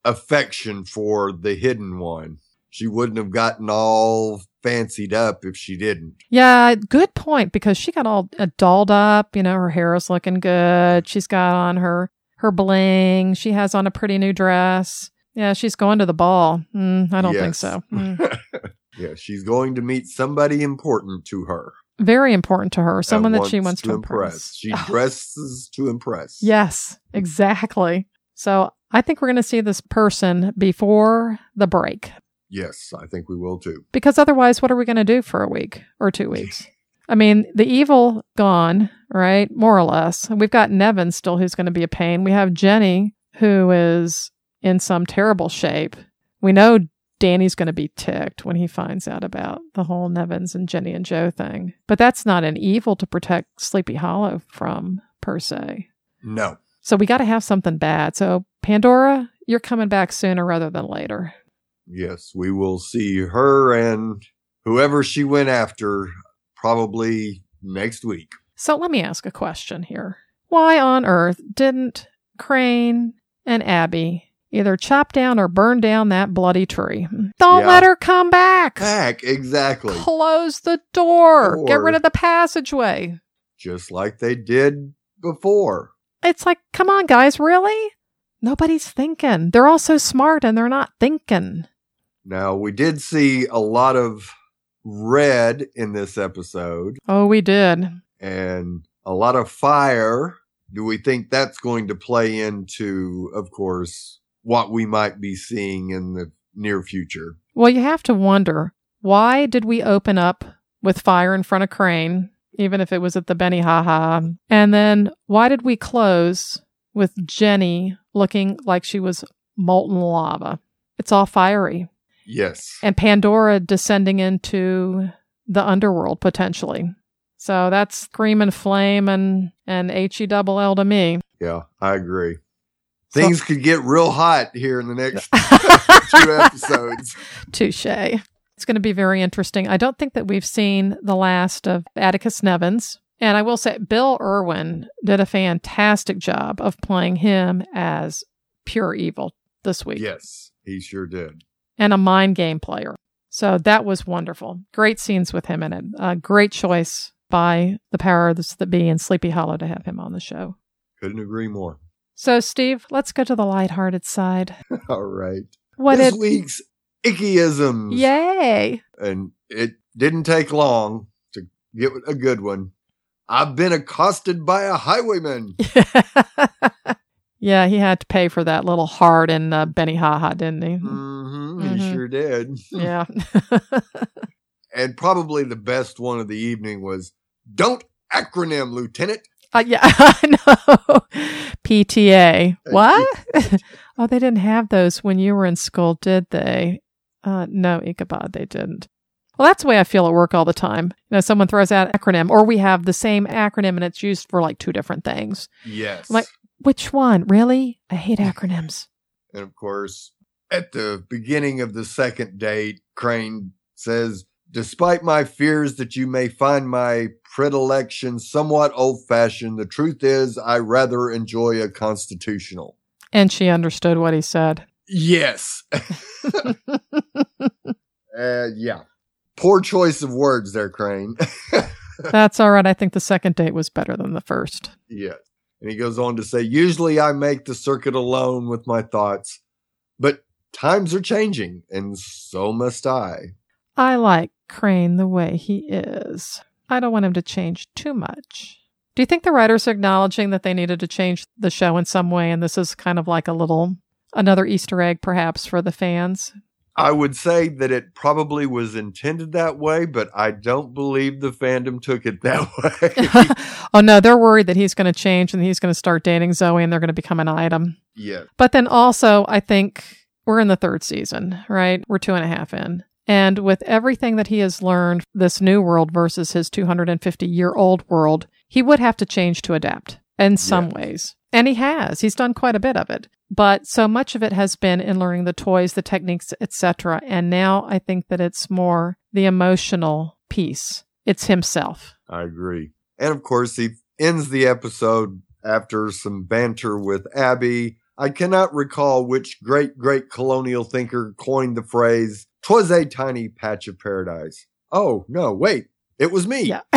affection for the hidden one. She wouldn't have gotten all fancied up if she didn't. Yeah, good point because she got all uh, dolled up. You know, her hair is looking good. She's got on her her bling. She has on a pretty new dress. Yeah, she's going to the ball. Mm, I don't think so. Mm. yeah, she's going to meet somebody important to her. Very important to her. Someone that she wants to impress. She Oh, dresses to impress. yes, exactly. So I think we're going to see this person before the break Yes, I think we will too. because otherwise, what are we going to do for a week or two weeks? I mean, the evil gone, right? More or less. We've got Nevin still who's going to be a pain. We have Jenny who is in some terrible shape. We know Danny's going to be ticked when he finds out about the whole Nevins and Jenny and Joe thing. But that's not an evil to protect Sleepy Hollow from, per se. No. So we got to have something bad. So, Pandora, you're coming back sooner rather than later. Yes, we will see her and whoever she went after probably next week. So let me ask a question here. Why on earth didn't Crane and Abby either chop down or burn down that bloody tree? Don't Yeah. let her come back. Back, exactly. Close the door. Get rid of the passageway. Just like they did before. It's like, come on, guys, really? Nobody's thinking. They're all so smart and they're not thinking. Now, we did see a lot of red in this episode Oh, we did. and a lot of fire. Do we think that's going to play into, of course, what we might be seeing in the near future? Well, you have to wonder why did we open up with fire in front of Crane, even if it was at the Benihana? And then why did we close with Jenny looking like she was molten lava? It's all fiery. Yes. And Pandora descending into the underworld potentially. So that's screaming flame and, and H E double L to me. Yeah, I agree. So- Things could get real hot here in the next two episodes. Touche. It's going to be very interesting. I don't think that we've seen the last of Atticus Nevins. And I will say, Bill Irwin did a fantastic job of playing him as pure evil this week Yes, he sure did. and a mind game player. So that was wonderful. Great scenes with him in it. A great choice by the powers that be in Sleepy Hollow to have him on the show. Couldn't agree more. So, Steve, let's go to the lighthearted side. All right. What this it? week's ickeyisms. Yay! And it didn't take long to get a good one. I've been accosted by a highwayman. yeah, he had to pay for that little heart in uh, Benihana, didn't he? hmm He Mhm. sure did. Yeah. And probably the best one of the evening was Don't acronym, Lieutenant. Uh, yeah, I know. PTA. What? oh, they didn't have those when you were in school, did they? Uh, no, Ichabod, they didn't. Well, that's the way I feel at work all the time. You know, someone throws out an acronym, or we have the same acronym and it's used for like two different things. Yes. Like- Which one? Really? I hate acronyms. And of course, at the beginning of the second date, Crane says, Despite my fears that you may find my predilection somewhat old fashioned, the truth is I rather enjoy a constitutional. And she understood what he said. Yes. uh, yeah. Poor choice of words there, Crane. That's all right. I think the second date was better than the first. yes. And he goes on to say, usually I make the circuit alone with my thoughts, but times are changing, and so must I. I like Crane the way he is. I don't want him to change too much. Do you think the writers are acknowledging that they needed to change the show in some way, and this is kind of like a little another Easter egg, perhaps, for the fans? I would say that it probably was intended that way, but I don't believe the fandom took it that way. oh no, they're worried that he's going to change and he's going to start dating Zoe, and they're going to become an item. yeah. But then also, I think we're in the third season, right? We're two and a half in. And with everything that he has learned, this new world versus his 250 year old world, he would have to change to adapt in some ways. And he has. He's done quite a bit of it. But so much of it has been in learning the toys, the techniques, etc. And now I think that it's more the emotional piece. It's himself. I agree. And of course, he ends the episode after some banter with Abby. I cannot recall which great, great colonial thinker coined the phrase, "'Twas a tiny patch of paradise." Oh, no, wait. It was me. Yeah.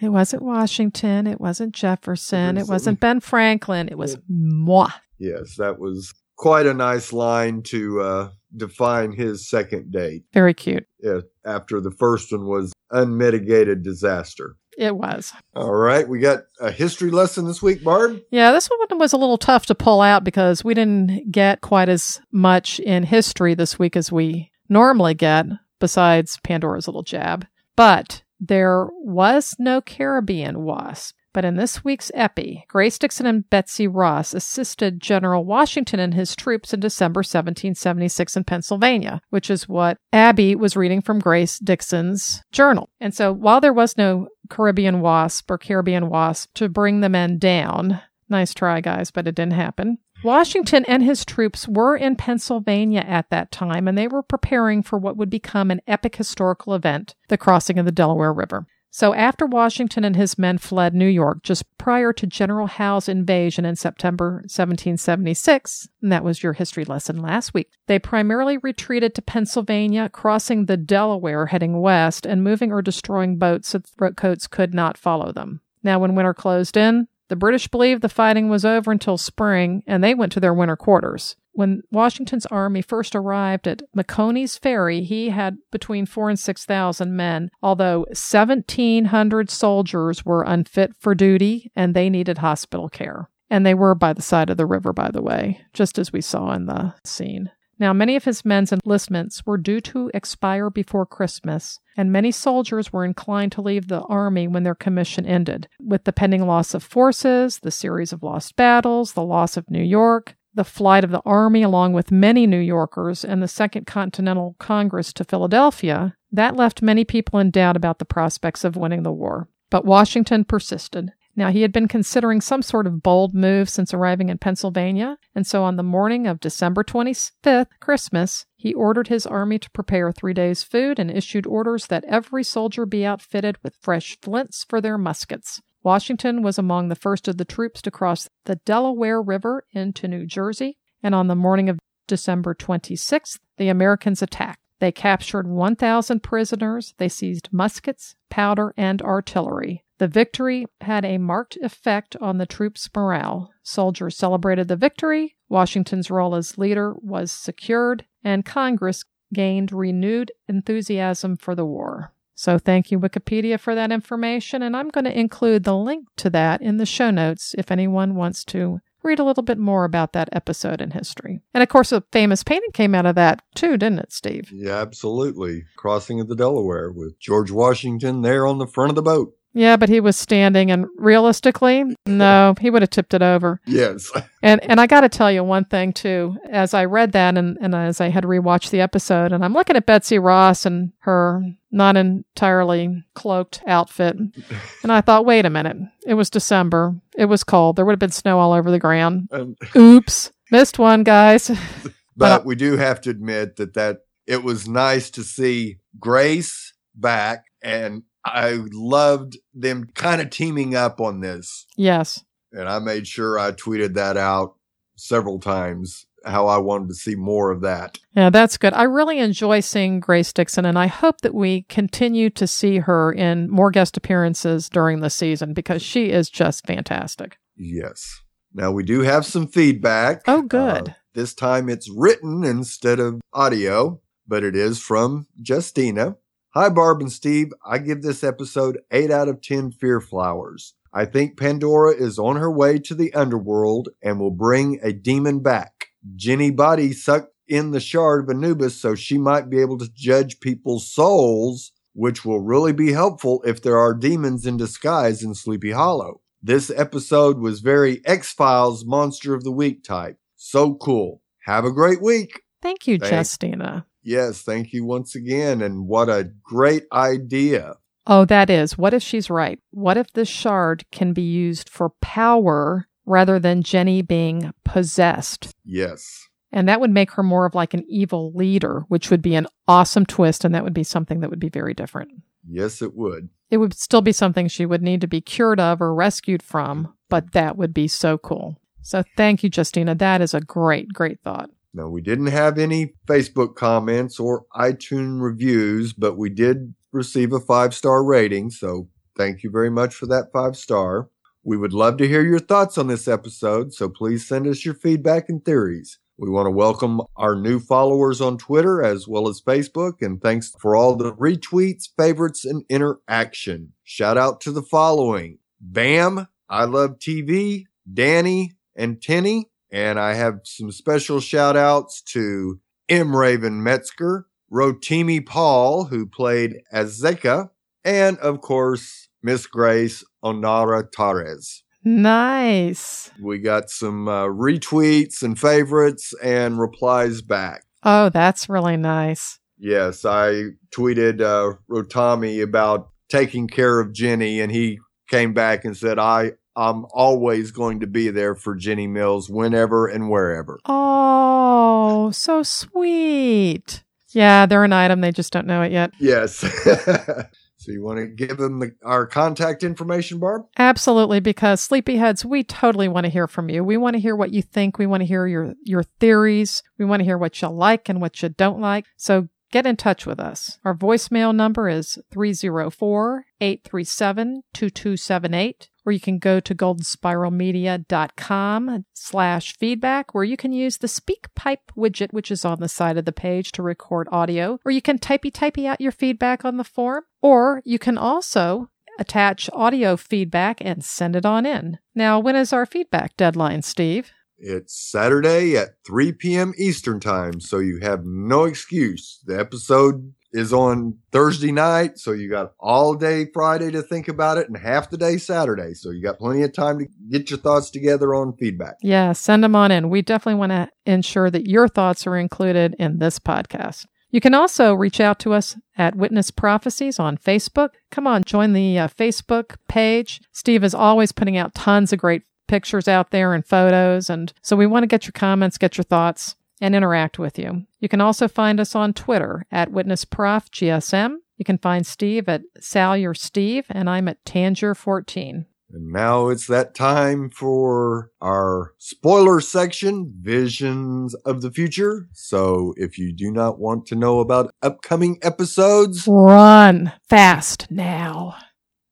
it wasn't Washington. It wasn't Jefferson. It wasn't Ben Franklin. It was moi. Yes, that was quite a nice line to uh, define his second date. Very cute. Yeah, after the first one was unmitigated disaster. It was. All right, we got a history lesson this week, Barb. Yeah, this one was a little tough to pull out because we didn't get quite as much in history this week as we normally get, besides Pandora's little jab. But there was no Caribbean wasp. But in this week's epi, Grace Dixon and Betsy Ross assisted General Washington and his troops in December 1776 in Pennsylvania, which is what Abby was reading from Grace Dixon's journal. And so while there was no Caribbean wasp or Caribbean wasp to bring the men down, nice try, guys, but it didn't happen. Washington and his troops were in Pennsylvania at that time, and they were preparing for what would become an epic historical event the crossing of the Delaware River. So, after Washington and his men fled New York just prior to General Howe's invasion in September 1776, and that was your history lesson last week, they primarily retreated to Pennsylvania, crossing the Delaware heading west and moving or destroying boats so redcoats could not follow them. Now, when winter closed in, the British believed the fighting was over until spring, and they went to their winter quarters. When Washington's army first arrived at McConkey's Ferry, he had between four and six thousand men, although 1,700 soldiers were unfit for duty and they needed hospital care. And they were by the side of the river, by the way, just as we saw in the scene. Now, many of his men's enlistments were due to expire before Christmas, and many soldiers were inclined to leave the army when their commission ended. With the pending loss of forces, the series of lost battles, the loss of New York, the flight of the army along with many New Yorkers, and the Second Continental Congress to Philadelphia, that left many people in doubt about the prospects of winning the war. But Washington persisted. Now, he had been considering some sort of bold move since arriving in Pennsylvania, and so on the morning of December 25th, Christmas, he ordered his army to prepare three days' food and issued orders that every soldier be outfitted with fresh flints for their muskets. Washington was among the first of the troops to cross the Delaware River into New Jersey, and on the morning of December 26th, the Americans attacked. They captured 1,000 prisoners. They seized muskets, powder, and artillery. The victory had a marked effect on the troops' morale. Soldiers celebrated the victory, Washington's role as leader was secured, and Congress gained renewed enthusiasm for the war. So thank you, Wikipedia, for that information, and I'm going to include the link to that in the show notes if anyone wants to read a little bit more about that episode in history. And of course, a famous painting came out of that too, didn't it, Steve? Yeah, absolutely. Crossing of the Delaware with George Washington there on the front of the boat. Yeah, but he was standing, and realistically, no, he would have tipped it over. Yes. And and I got to tell you one thing too. As I read that, and and as I had rewatched the episode, and I'm looking at Betsy Ross and her not entirely cloaked outfit, and I thought, wait a minute, it was December, it was cold, there would have been snow all over the ground. Um, Oops, missed one, guys. but we do have to admit that that it was nice to see Grace back and I loved them kind of teaming up on this. Yes. And I made sure I tweeted that out several times how I wanted to see more of that. Yeah, that's good. I really enjoy seeing Grace Dixon, and I hope that we continue to see her in more guest appearances during the season because she is just fantastic. Yes. Now we do have some feedback. Oh, good. Uh, this time it's written instead of audio, but it is from Justina. Hi, Barb and Steve. I give this episode 8 out of 10 fear flowers. I think Pandora is on her way to the underworld and will bring a demon back. Jenny Body sucked in the shard of Anubis so she might be able to judge people's souls, which will really be helpful if there are demons in disguise in Sleepy Hollow. This episode was very X Files Monster of the Week type. So cool. Have a great week. Thank you, thank- Justina. Yes, thank you once again. And what a great idea. Oh, that is. What if she's right? What if this shard can be used for power rather than Jenny being possessed. Yes. And that would make her more of like an evil leader, which would be an awesome twist. And that would be something that would be very different. Yes, it would. It would still be something she would need to be cured of or rescued from, but that would be so cool. So thank you, Justina. That is a great, great thought. Now, we didn't have any Facebook comments or iTunes reviews, but we did receive a five star rating. So thank you very much for that five star. We would love to hear your thoughts on this episode, so please send us your feedback and theories. We want to welcome our new followers on Twitter as well as Facebook, and thanks for all the retweets, favorites, and interaction. Shout out to the following Bam, I Love TV, Danny, and Tenny. And I have some special shout outs to M. Raven Metzger, Rotimi Paul, who played as Zeka, and of course, Miss Grace Onara Torres. Nice. We got some uh, retweets and favorites and replies back. Oh, that's really nice. Yes, I tweeted uh, Rotimi about taking care of Jenny, and he came back and said, "I I'm always going to be there for Jenny Mills whenever and wherever." Oh, so sweet. Yeah, they're an item. They just don't know it yet. Yes. So you want to give them the, our contact information, Barb? Absolutely, because sleepyheads, we totally want to hear from you. We want to hear what you think. We want to hear your your theories. We want to hear what you like and what you don't like. So get in touch with us. Our voicemail number is 304 837 2278 or you can go to goldenspiralmedia.com slash feedback where you can use the SpeakPipe widget, which is on the side of the page to record audio, or you can typey typey out your feedback on the form, or you can also attach audio feedback and send it on in. Now, when is our feedback deadline, Steve? It's Saturday at 3 p.m. Eastern Time, so you have no excuse. The episode is on Thursday night, so you got all day Friday to think about it and half the day Saturday. So you got plenty of time to get your thoughts together on feedback. Yeah, send them on in. We definitely want to ensure that your thoughts are included in this podcast. You can also reach out to us at Witness Prophecies on Facebook. Come on, join the uh, Facebook page. Steve is always putting out tons of great pictures out there and photos. And so we want to get your comments, get your thoughts and interact with you. You can also find us on Twitter at WitnessProfGSM. You can find Steve at Salyer Steve, and I'm at Tanger14. And now it's that time for our spoiler section, Visions of the Future. So if you do not want to know about upcoming episodes, run fast now.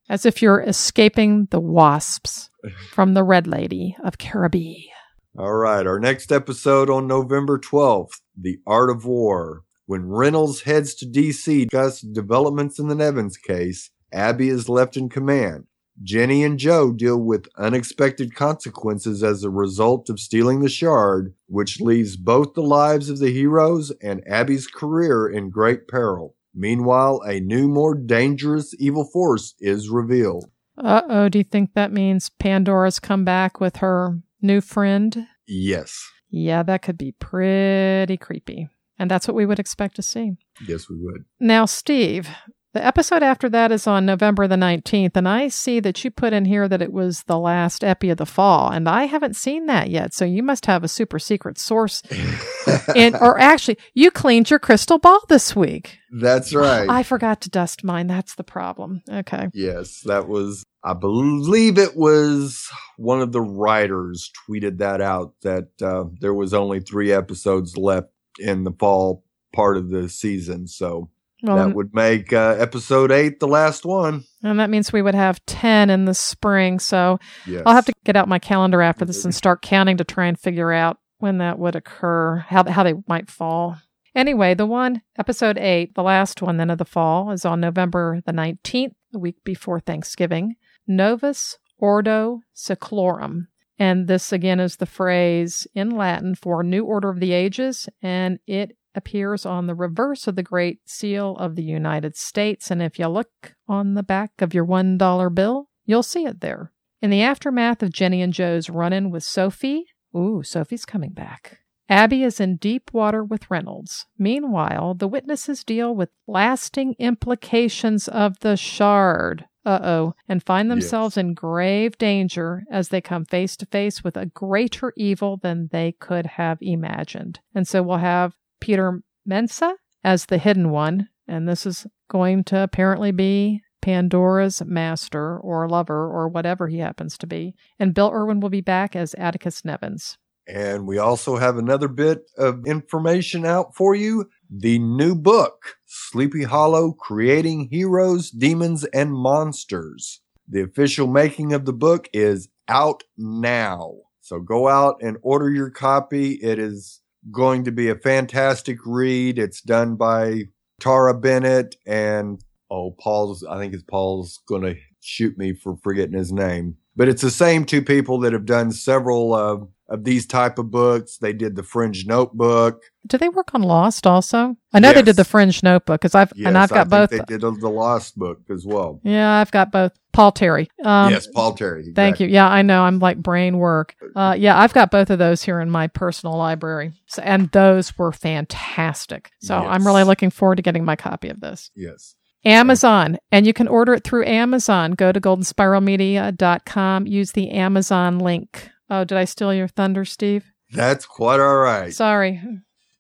As if you're escaping the wasps from the Red Lady of Caribbean. All right, our next episode on November 12th, The Art of War. When Reynolds heads to DC to discuss developments in the Nevins case, Abby is left in command. Jenny and Joe deal with unexpected consequences as a result of stealing the shard, which leaves both the lives of the heroes and Abby's career in great peril. Meanwhile, a new, more dangerous evil force is revealed. Uh oh, do you think that means Pandora's come back with her new friend? Yes. Yeah, that could be pretty creepy. And that's what we would expect to see. Yes, we would. Now, Steve, The episode after that is on November the 19th, and I see that you put in here that it was the last epi of the fall, and I haven't seen that yet. So you must have a super secret source. and or actually, you cleaned your crystal ball this week. That's right. I forgot to dust mine. That's the problem. Okay. Yes, that was I believe it was one of the writers tweeted that out that uh, there was only 3 episodes left in the fall part of the season. So well, that would make uh, episode eight the last one. And that means we would have 10 in the spring. So yes. I'll have to get out my calendar after this and start counting to try and figure out when that would occur, how, how they might fall. Anyway, the one, episode eight, the last one then of the fall, is on November the 19th, the week before Thanksgiving. Novus Ordo Seclorum. And this again is the phrase in Latin for New Order of the Ages, and it appears on the reverse of the Great Seal of the United States. And if you look on the back of your $1 bill, you'll see it there. In the aftermath of Jenny and Joe's run in with Sophie, ooh, Sophie's coming back. Abby is in deep water with Reynolds. Meanwhile, the witnesses deal with lasting implications of the shard. Uh oh, and find themselves yes. in grave danger as they come face to face with a greater evil than they could have imagined. And so we'll have Peter Mensah as the hidden one, and this is going to apparently be Pandora's master or lover or whatever he happens to be. And Bill Irwin will be back as Atticus Nevins. And we also have another bit of information out for you. The new book, Sleepy Hollow Creating Heroes, Demons, and Monsters. The official making of the book is out now. So go out and order your copy. It is going to be a fantastic read. It's done by Tara Bennett and oh, Paul's. I think it's Paul's going to shoot me for forgetting his name, but it's the same two people that have done several uh, of these type of books. They did the Fringe Notebook. Do they work on Lost also? I know yes. they did the Fringe Notebook because I've yes, and I've got both. They did the Lost book as well. Yeah, I've got both. Paul Terry. Um, yes, Paul Terry. Exactly. Thank you. Yeah, I know. I'm like brain work. Uh, yeah, I've got both of those here in my personal library, so, and those were fantastic. So yes. I'm really looking forward to getting my copy of this. Yes. Amazon, and you can order it through Amazon. Go to goldenspiralmedia.com. Use the Amazon link. Oh, did I steal your thunder, Steve? That's quite all right. Sorry.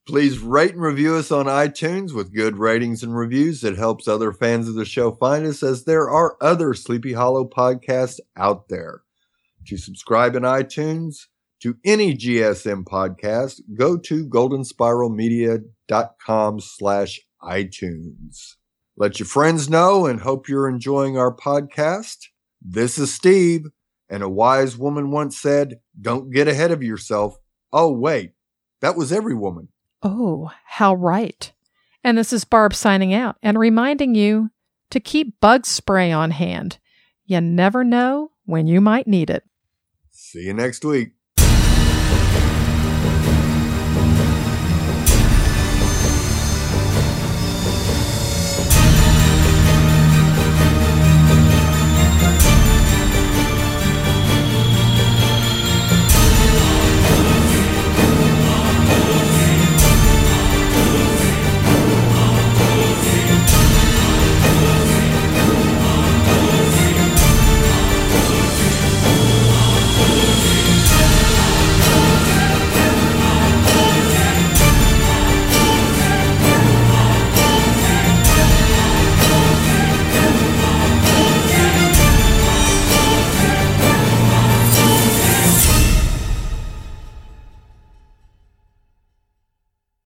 Please rate and review us on iTunes with good ratings and reviews. It helps other fans of the show find us as there are other Sleepy Hollow podcasts out there. To subscribe in iTunes to any GSM podcast, go to goldenspiralmedia.com slash iTunes. Let your friends know and hope you're enjoying our podcast. This is Steve. And a wise woman once said, Don't get ahead of yourself. Oh, wait, that was every woman. Oh, how right. And this is Barb signing out and reminding you to keep bug spray on hand. You never know when you might need it. See you next week.